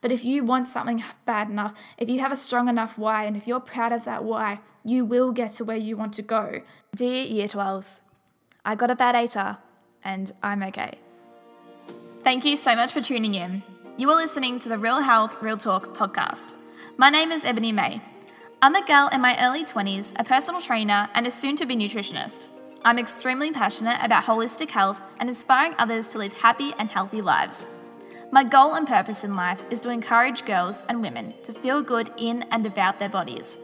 But if you want something bad enough, if you have a strong enough why, and if you're proud of that why, you will get to where you want to go. Dear Year 12s, I got a bad ATAR and I'm okay. Thank you so much for tuning in. You are listening to the Real Health, Real Talk podcast. My name is Ebony May. I'm a girl in my early 20s, a personal trainer, and a soon to be nutritionist. I'm extremely passionate about holistic health and inspiring others to live happy and healthy lives. My goal and purpose in life is to encourage girls and women to feel good in and about their bodies.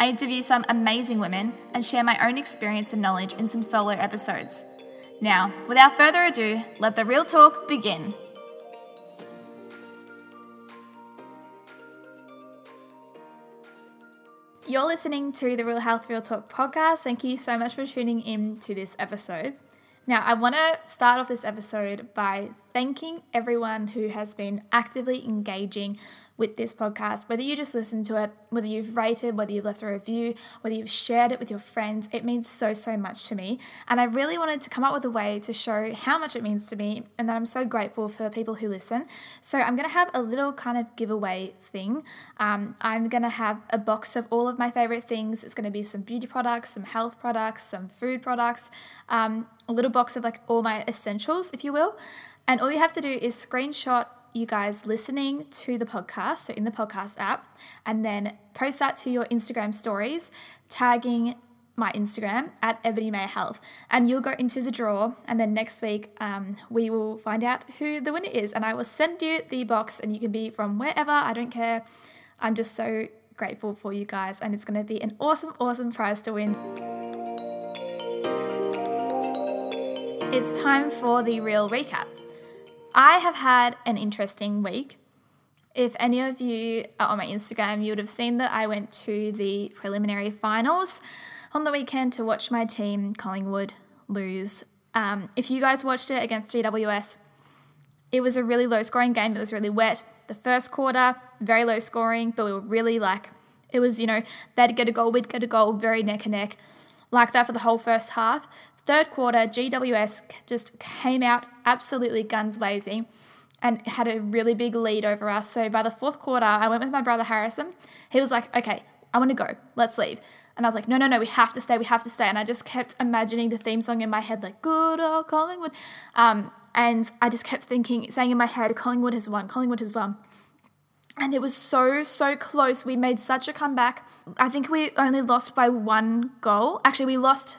I interview some amazing women and share my own experience and knowledge in some solo episodes. Now, without further ado, let the real talk begin. You're listening to the Real Health Real Talk podcast. Thank you so much for tuning in to this episode. Now, I want to start off this episode by thanking everyone who has been actively engaging with this podcast, whether you just listened to it, whether you've rated, whether you've left a review, whether you've shared it with your friends, it means so, so much to me. And I really wanted to come up with a way to show how much it means to me and that I'm so grateful for people who listen. So I'm going to have a little kind of giveaway thing. Um, I'm going to have a box of all of my favorite things. It's going to be some beauty products, some health products, some food products, um, a little box of like all my essentials, if you will. And all you have to do is screenshot you guys listening to the podcast, so in the podcast app, and then post that to your Instagram stories, tagging my Instagram at Ebony May Health, and you'll go into the draw. And then next week, um, we will find out who the winner is, and I will send you the box, and you can be from wherever. I don't care. I'm just so grateful for you guys, and it's going to be an awesome, awesome prize to win. It's time for the real recap. I have had an interesting week. If any of you are on my Instagram, you would have seen that I went to the preliminary finals on the weekend to watch my team, Collingwood, lose. Um, if you guys watched it against GWS, it was a really low scoring game. It was really wet. The first quarter, very low scoring, but we were really like, it was, you know, they'd get a goal, we'd get a goal, very neck and neck, like that for the whole first half. Third quarter, GWS just came out absolutely guns blazing and had a really big lead over us. So by the fourth quarter, I went with my brother Harrison. He was like, okay, I want to go. Let's leave. And I was like, no, no, no, we have to stay. We have to stay. And I just kept imagining the theme song in my head, like, good old Collingwood. Um, and I just kept thinking, saying in my head, Collingwood has won. Collingwood has won. And it was so, so close. We made such a comeback. I think we only lost by one goal. Actually, we lost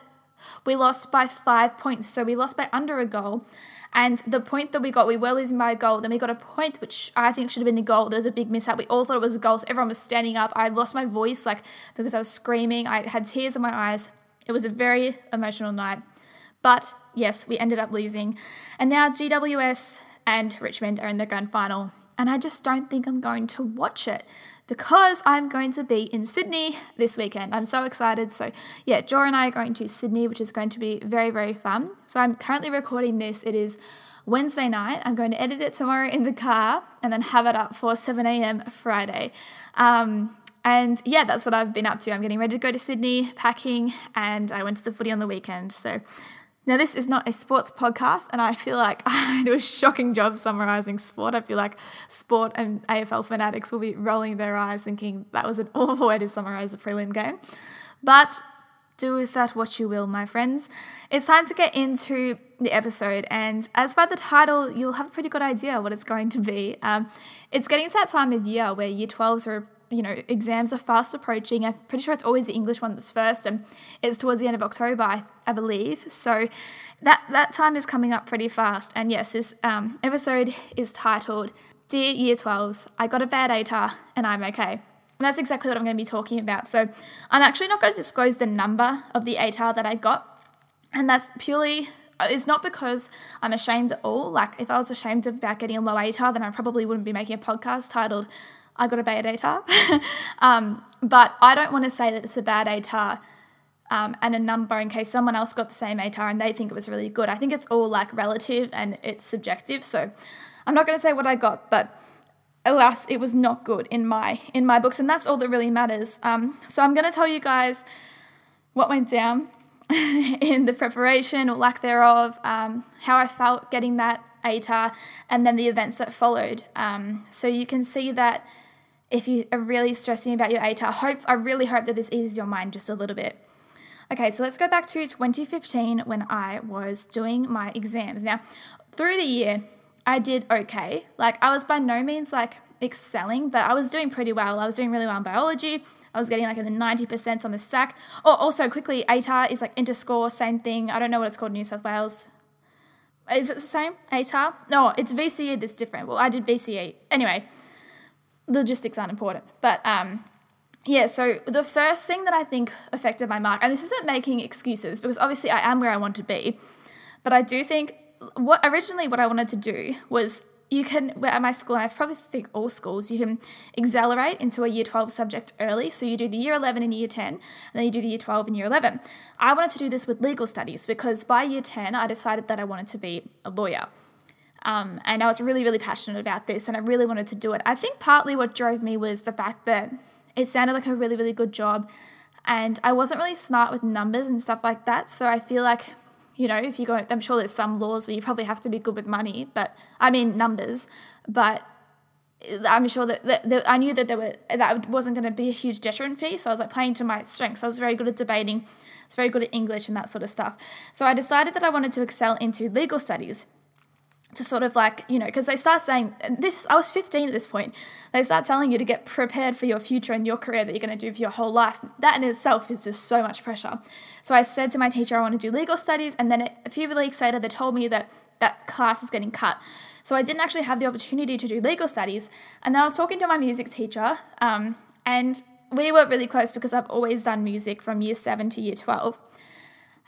we lost by five points, so we lost by under a goal. And the point that we got, we were losing by a goal. Then we got a point, which I think should have been a goal. There was a big mishap. We all thought it was a goal, so everyone was standing up. I lost my voice, like because I was screaming. I had tears in my eyes. It was a very emotional night. But yes, we ended up losing. And now GWS and Richmond are in the grand final. And I just don't think I'm going to watch it because I'm going to be in Sydney this weekend. I'm so excited. So, yeah, Jor and I are going to Sydney, which is going to be very, very fun. So, I'm currently recording this. It is Wednesday night. I'm going to edit it tomorrow in the car and then have it up for 7 a.m. Friday. Um, and yeah, that's what I've been up to. I'm getting ready to go to Sydney, packing, and I went to the footy on the weekend. So now, this is not a sports podcast, and I feel like I do a shocking job summarizing sport. I feel like sport and AFL fanatics will be rolling their eyes thinking that was an awful way to summarize the prelim game. But do with that what you will, my friends. It's time to get into the episode, and as by the title, you'll have a pretty good idea what it's going to be. Um, it's getting to that time of year where year 12s are you know, exams are fast approaching. I'm pretty sure it's always the English one that's first, and it's towards the end of October, I, I believe. So that that time is coming up pretty fast. And yes, this um, episode is titled "Dear Year 12s, I got a bad ATAR and I'm okay." And that's exactly what I'm going to be talking about. So I'm actually not going to disclose the number of the ATAR that I got, and that's purely it's not because I'm ashamed at all. Like, if I was ashamed about getting a low ATAR, then I probably wouldn't be making a podcast titled I got a bad ATAR. um, but I don't want to say that it's a bad ATAR um, and a number in case someone else got the same ATAR and they think it was really good. I think it's all like relative and it's subjective. So I'm not going to say what I got, but alas, it was not good in my in my books, and that's all that really matters. Um, so I'm going to tell you guys what went down in the preparation or lack thereof, um, how I felt getting that ATAR, and then the events that followed. Um, so you can see that if you are really stressing about your ATAR, hope I really hope that this eases your mind just a little bit. Okay, so let's go back to 2015 when I was doing my exams. Now, through the year, I did okay. Like, I was by no means like excelling, but I was doing pretty well. I was doing really well in biology. I was getting like in the 90% on the SAC. Oh, also, quickly, ATAR is like ENTER score, same thing. I don't know what it's called in New South Wales. Is it the same? ATAR? No, it's VCE that's different. Well, I did VCE. Anyway, logistics aren't important. But um, yeah, so the first thing that I think affected my mark, and this isn't making excuses because obviously I am where I want to be, but I do think what originally what I wanted to do was you can at my school and I probably think all schools you can accelerate into a year 12 subject early. So you do the year 11 and year 10 and then you do the year 12 and year 11 I wanted to do this with legal studies because by year 10 I decided that I wanted to be a lawyer um, and I was really really passionate about this and I really wanted to do it I think partly what drove me was the fact that it sounded like a really, really good job. And I wasn't really smart with numbers and stuff like that. So I feel like, you know, if you go, I'm sure there's some laws where you probably have to be good with money, but I mean, numbers. But I'm sure that, that, that, I knew that there were that wasn't going to be a huge deterrent fee. So I was like playing to my strengths. I was very good at debating. I was very good at English and that sort of stuff. So I decided that I wanted to excel into legal studies to sort of like you know because they start saying this i was 15 at this point they start telling you to get prepared for your future and your career that you're going to do for your whole life. That in itself is just so much pressure. So i said to my teacher i want to do legal studies and then a few weeks later they told me that that class is getting cut. So i didn't actually have the opportunity to do legal studies. And then i was talking to my music teacher um, and we were really close because i've always done music from year 7 to year 12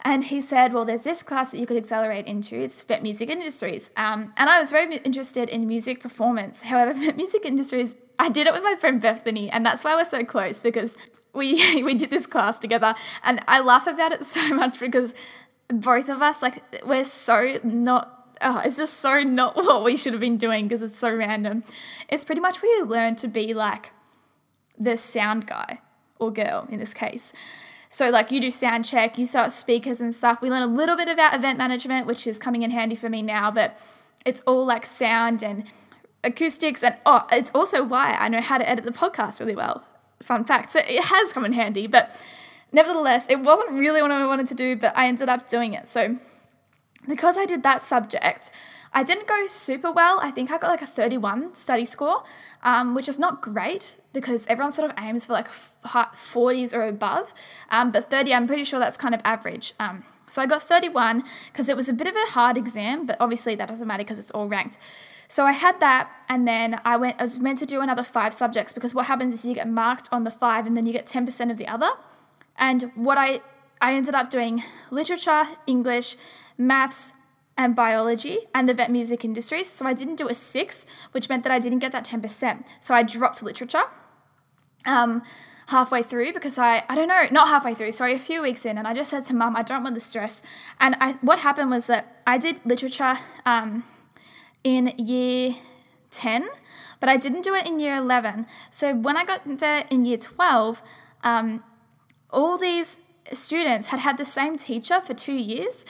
and he said, Well, there's this class that you could accelerate into. It's VET music industries. Um, and I was very interested in music performance. However, VET music industries, I did it with my friend Bethany, and that's why we're so close because we we did this class together. And I laugh about it so much because both of us, like, we're so not Oh, it's just so not what we should have been doing because it's so random. It's pretty much where you learn to be like the sound guy or girl in this case. So, like, you do sound check, you set up speakers and stuff. We learn a little bit about event management, which is coming in handy for me now, but it's all like sound and acoustics. And oh, it's also why I know how to edit the podcast really well. Fun fact. So, it has come in handy, but nevertheless, it wasn't really what I wanted to do, but I ended up doing it. So, because I did that subject, I didn't go super well. I think I got like a 31 study score, um, which is not great because everyone sort of aims for like 40s or above. Um, but 30, I'm pretty sure that's kind of average. Um, so I got 31 because it was a bit of a hard exam, but obviously that doesn't matter because it's all ranked. So I had that, and then I went. I was meant to do another five subjects because what happens is you get marked on the five, and then you get 10% of the other. And what I I ended up doing literature, English, maths, and biology and the VET music industry. So I didn't do a six, which meant that I didn't get that 10%. So I dropped literature um, halfway through because I, I don't know, not halfway through, sorry, a few weeks in. And I just said to mum, I don't want the stress. And I, what happened was that I did literature um, in year 10, but I didn't do it in year 11. So when I got there in year 12, um, all these students had had the same teacher for two years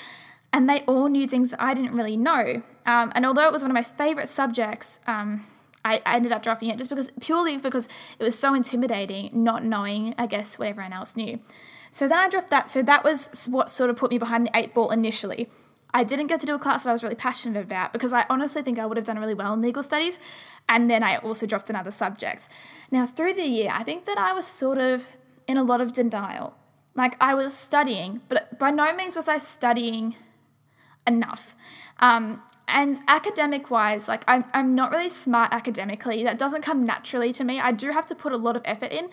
and they all knew things that I didn't really know. Um, and although it was one of my favorite subjects, um, I, I, ended up dropping it just because purely because it was so intimidating, not knowing, I guess, what everyone else knew. So then I dropped that. So that was what sort of put me behind the eight ball initially. I didn't get to do a class that I was really passionate about because I honestly think I would have done really well in legal studies. And then I also dropped another subject. Now, through the year, I think that I was sort of in a lot of denial. Like I was studying, but by no means was I studying enough. Um, and academic wise, like I'm, I'm not really smart academically. That doesn't come naturally to me. I do have to put a lot of effort in.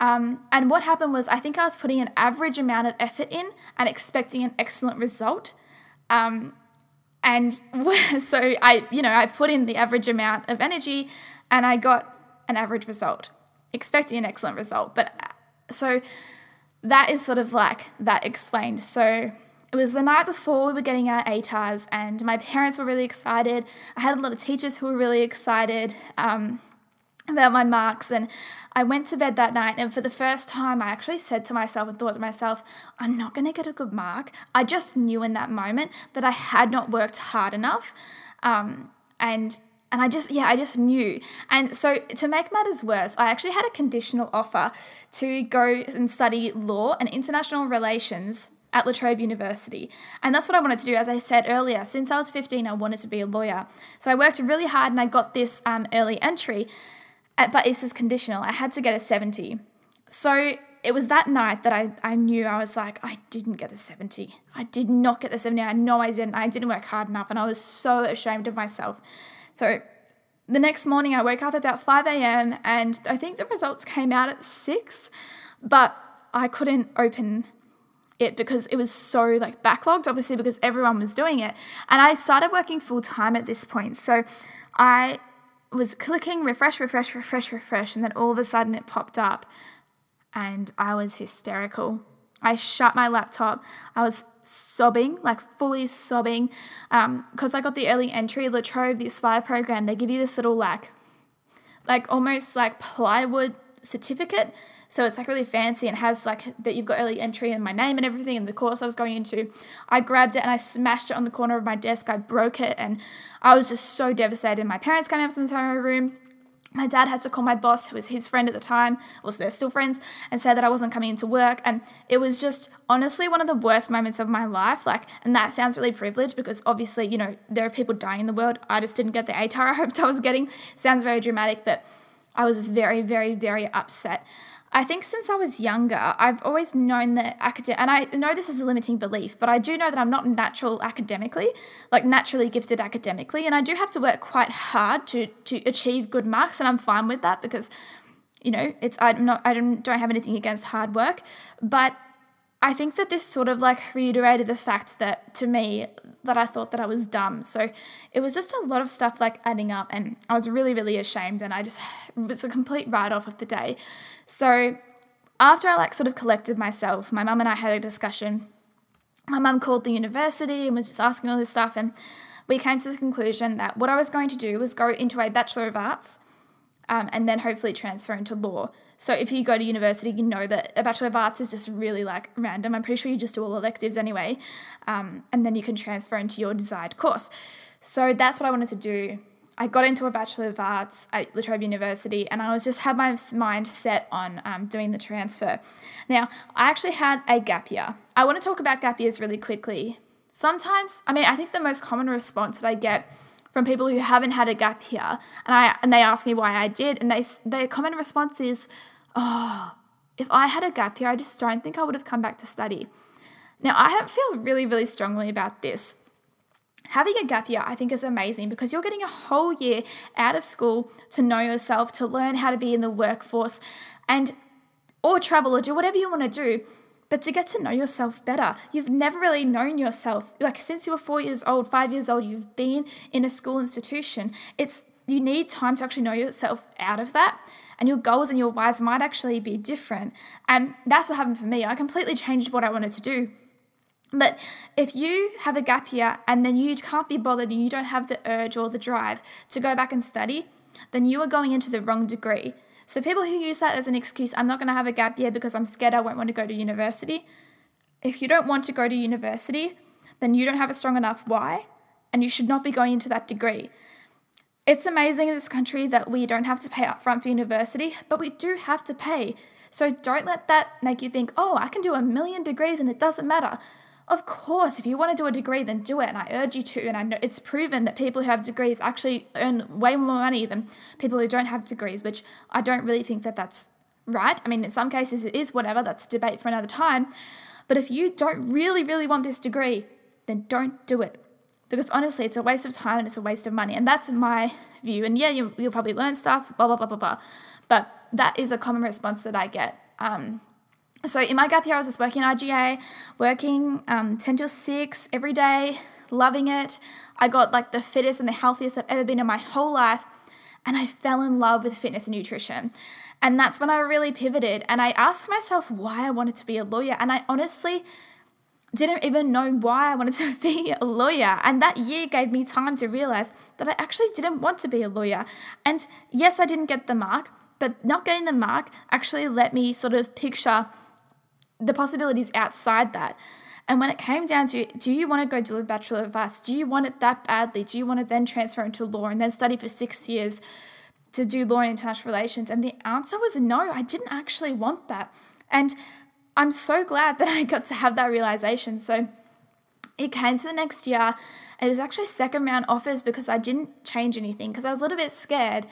Um, and what happened was, I think I was putting an average amount of effort in and expecting an excellent result. Um, and so I, you know, I put in the average amount of energy and I got an average result, expecting an excellent result. But uh, so that is sort of like that explained. So it was the night before we were getting our ATARs, and my parents were really excited. I had a lot of teachers who were really excited um, about my marks, and I went to bed that night. And for the first time, I actually said to myself and thought to myself, I'm not going to get a good mark. I just knew in that moment that I had not worked hard enough. Um, and and I just, yeah, I just knew. And so to make matters worse, I actually had a conditional offer to go and study law and international relations at La Trobe University. And that's what I wanted to do. As I said earlier, since I was 15, I wanted to be a lawyer. So I worked really hard and I got this um, early entry, at, but this is conditional. I had to get a 70. So it was that night that I, I knew I was like, I didn't get the 70. I did not get the 70. I know I didn't. I didn't work hard enough and I was so ashamed of myself. So the next morning, I woke up about 5 a.m. and I think the results came out at 6, but I couldn't open it because it was so like backlogged, obviously, because everyone was doing it. And I started working full time at this point. So I was clicking refresh, refresh, refresh, refresh, and then all of a sudden it popped up and I was hysterical. I shut my laptop. I was sobbing, like fully sobbing, because um, I got the early entry La Trobe, the Aspire program. They give you this little like, like almost like plywood certificate. So it's like really fancy and has like that you've got early entry and my name and everything and the course I was going into. I grabbed it and I smashed it on the corner of my desk. I broke it and I was just so devastated. My parents came up to my room my dad had to call my boss, who was his friend at the time, was they're still friends, and said that I wasn't coming into work. And it was just honestly one of the worst moments of my life. Like, and that sounds really privileged because obviously, you know, there are people dying in the world. I just didn't get the ATAR I hoped I was getting. Sounds very dramatic, but I was very, very, very upset. I think since I was younger, I've always known that academic, and I know this is a limiting belief, but I do know that I'm not natural academically, like naturally gifted academically, and I do have to work quite hard to to achieve good marks, and I'm fine with that because, you know, it's I'm not I don't don't have anything against hard work, but I think that this sort of like reiterated the fact that to me that I thought that I was dumb. So it was just a lot of stuff like adding up and I was really really ashamed and I just it was a complete write off of the day. So after I like sort of collected myself, my mum and I had a discussion. My mum called the university and was just asking all this stuff and we came to the conclusion that what I was going to do was go into a Bachelor of Arts um, and then hopefully transfer into law. So if you go to university, you know that a Bachelor of Arts is just really like random. I'm pretty sure you just do all electives anyway, um, and then you can transfer into your desired course. So that's what I wanted to do. I got into a Bachelor of Arts at La Trobe University, and I was just had my mind set on um, doing the transfer. Now, I actually had a gap year. I want to talk about gap years really quickly. Sometimes, I mean, I think the most common response that I get from people who haven't had a gap year, and I and they ask me why I did, and they their common response is, oh, if I had a gap year, I just don't think I would have come back to study. Now, I feel really, really strongly about this. Having a gap year, I think, is amazing because you're getting a whole year out of school to know yourself, to learn how to be in the workforce, and or travel or do whatever you want to do, but to get to know yourself better. You've never really known yourself. Like since you were four years old, five years old, you've been in a school institution. It's you need time to actually know yourself out of that and your goals and your whys might actually be different. And that's what happened for me. I completely changed what I wanted to do. But if you have a gap year and then you can't be bothered and you don't have the urge or the drive to go back and study, then you are going into the wrong degree. So people who use that as an excuse, I'm not going to have a gap year because I'm scared I won't want to go to university. If you don't want to go to university, then you don't have a strong enough why, and you should not be going into that degree. It's amazing in this country that we don't have to pay upfront for university, but we do have to pay. So don't let that make you think, oh, I can do a million degrees and it doesn't matter. Of course, if you want to do a degree, then do it, and I urge you to. And I know it's proven that people who have degrees actually earn way more money than people who don't have degrees, which I don't really think that that's right. I mean, in some cases it is, whatever, that's debate for another time. But if you don't really, really want this degree, then don't do it because honestly, it's a waste of time and it's a waste of money. And that's my view. And yeah, you, will probably learn stuff, blah, blah, blah, blah, blah. But that is a common response that I get. Um, so in my gap year, I was just working IGA, working um, 10 till 6 every day, loving it. I got like the fittest and the healthiest I've ever been in my whole life. And I fell in love with fitness and nutrition. And that's when I really pivoted. And I asked myself why I wanted to be a lawyer. And I honestly didn't even know why I wanted to be a lawyer. And that year gave me time to realize that I actually didn't want to be a lawyer. And yes, I didn't get the mark, but not getting the mark actually let me sort of picture the possibilities outside that. And when it came down to, do you want to go do a Bachelor of Arts? Do you want it that badly? Do you want to then transfer into law and then study for six years to do law and international relations? And the answer was no, I didn't actually want that. And I'm so glad that I got to have that realization. So it came to the next year. It was actually second round offers because I didn't change anything because I was a little bit scared.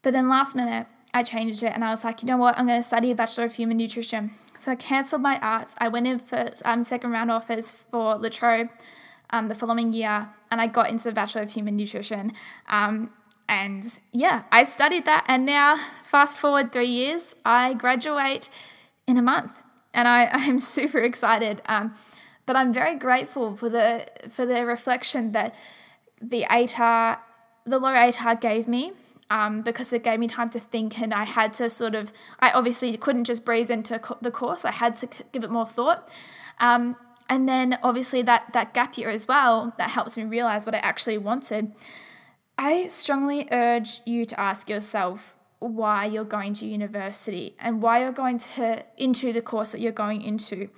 But then last minute, I changed it and I was like, you know what, I'm going to study a Bachelor of Human Nutrition. So I cancelled my arts. I went in for um, second round offers for La Trobe um, the following year and I got into the Bachelor of Human Nutrition. Um, and yeah, I studied that. And now, fast forward three years, I graduate in a month and I, I'm super excited. Um, but I'm very grateful for the for the reflection that the ATAR, the low ATAR gave me um, because it gave me time to think and I had to sort of, I obviously couldn't just breeze into co- the course, I had to give it more thought. Um, and then obviously that, that gap year as well, that helps me realize what I actually wanted. I strongly urge you to ask yourself why you're going to university and why you're going to into the course that you're going into.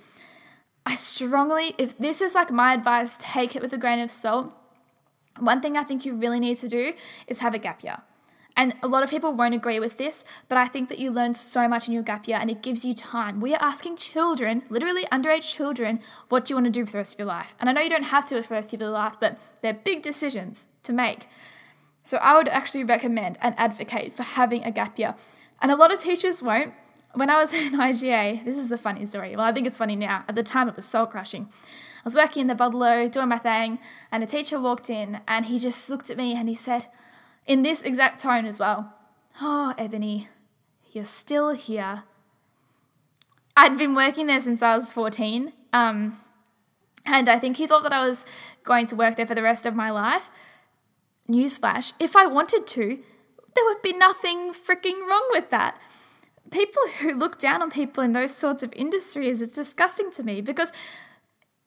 I strongly, if this is like my advice, take it with a grain of salt. One thing I think you really need to do is have a gap year. And a lot of people won't agree with this, but I think that you learn so much in your gap year and it gives you time. We are asking children, literally underage children, what do you want to do for the rest of your life? And I know you don't have to for the rest of your life, but they're big decisions to make. So I would actually recommend and advocate for having a gap year. And a lot of teachers won't. When I was in IGA, this is a funny story. Well, I think it's funny now. At the time, it was soul crushing. I was working in the bungalow, doing my thing, and a teacher walked in and he just looked at me and he said, in this exact tone as well. Oh, Ebony, you're still here. I'd been working there since I was 14. Um, and I think he thought that I was going to work there for the rest of my life. Newsflash, if I wanted to, there would be nothing freaking wrong with that. People who look down on people in those sorts of industries is disgusting to me because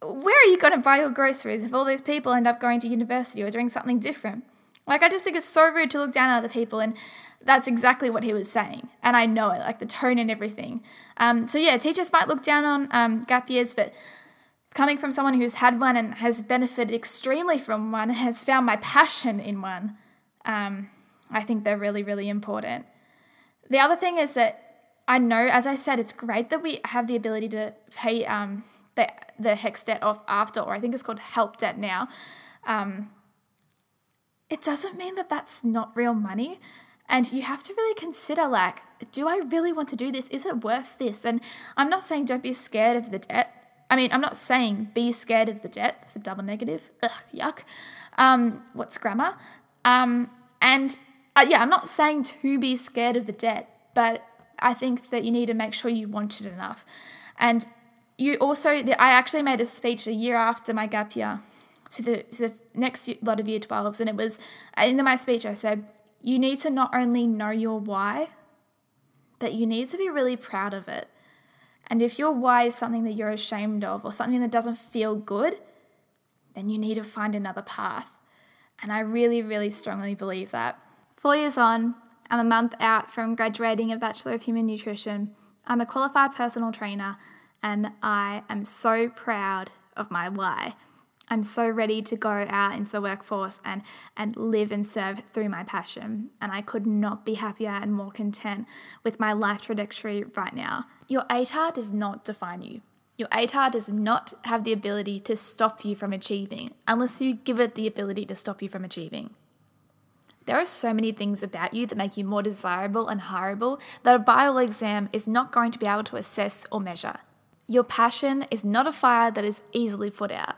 where are you going to buy your groceries if all those people end up going to university or doing something different? Like, I just think it's so rude to look down on other people, and that's exactly what he was saying. And I know it, like the tone and everything. Um, so, yeah, teachers might look down on um, gap years, but coming from someone who's had one and has benefited extremely from one, has found my passion in one, um, I think they're really, really important. The other thing is that I know, as I said, it's great that we have the ability to pay um, the, the HECS debt off after, or I think it's called HELP debt now. Um, it doesn't mean that that's not real money. And you have to really consider like, do I really want to do this? Is it worth this? And I'm not saying don't be scared of the debt. I mean, I'm not saying be scared of the debt. It's a double negative. Ugh, yuck. Um, what's grammar? Um, and uh, yeah, I'm not saying to be scared of the debt, but I think that you need to make sure you want it enough. And you also, I actually made a speech a year after my gap year to the, to the next lot of year 12s and it was uh, in my speech i said you need to not only know your why but you need to be really proud of it. And if your why is something that you're ashamed of or something that doesn't feel good then you need to find another path. And i really really strongly believe that. Four years on i'm a month out from graduating a bachelor of human nutrition. I'm a qualified personal trainer and i am so proud of my why I'm so ready to go out into the workforce and, and live and serve through my passion. And I could not be happier and more content with my life trajectory right now. Your ATAR does not define you. Your ATAR does not have the ability to stop you from achieving unless you give it the ability to stop you from achieving. There are so many things about you that make you more desirable and hireable that a bio exam is not going to be able to assess or measure. Your passion is not a fire that is easily put out.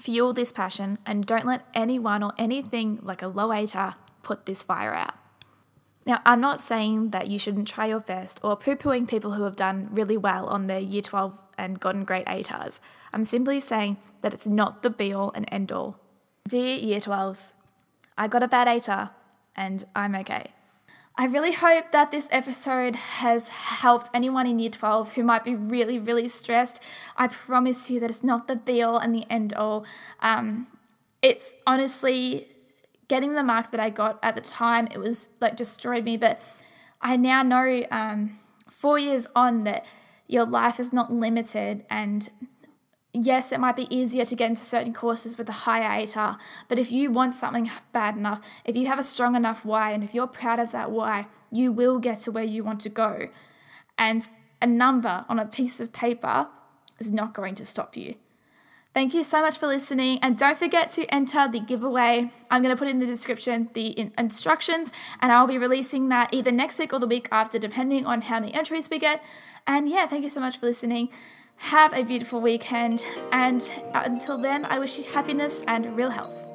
Fuel this passion and don't let anyone or anything like a low ATAR put this fire out. Now, I'm not saying that you shouldn't try your best or poo pooing people who have done really well on their year 12 and gotten great ATARs. I'm simply saying that it's not the be all and end all. Dear year 12s, I got a bad ATAR and I'm okay. I really hope that this episode has helped anyone in year 12 who might be really, really stressed. I promise you that it's not the be all and the end all. Um, it's honestly getting the mark that I got at the time, it was like destroyed me. But I now know um, four years on that your life is not limited and yes, it might be easier to get into certain courses with a higher ATAR, but if you want something bad enough, if you have a strong enough why, and if you're proud of that why, you will get to where you want to go. And a number on a piece of paper is not going to stop you. Thank you so much for listening, and don't forget to enter the giveaway. I'm going to put in the description the instructions, and I'll be releasing that either next week or the week after, depending on how many entries we get. And yeah, thank you so much for listening. Have a beautiful weekend, and uh, until then, I wish you happiness and real health.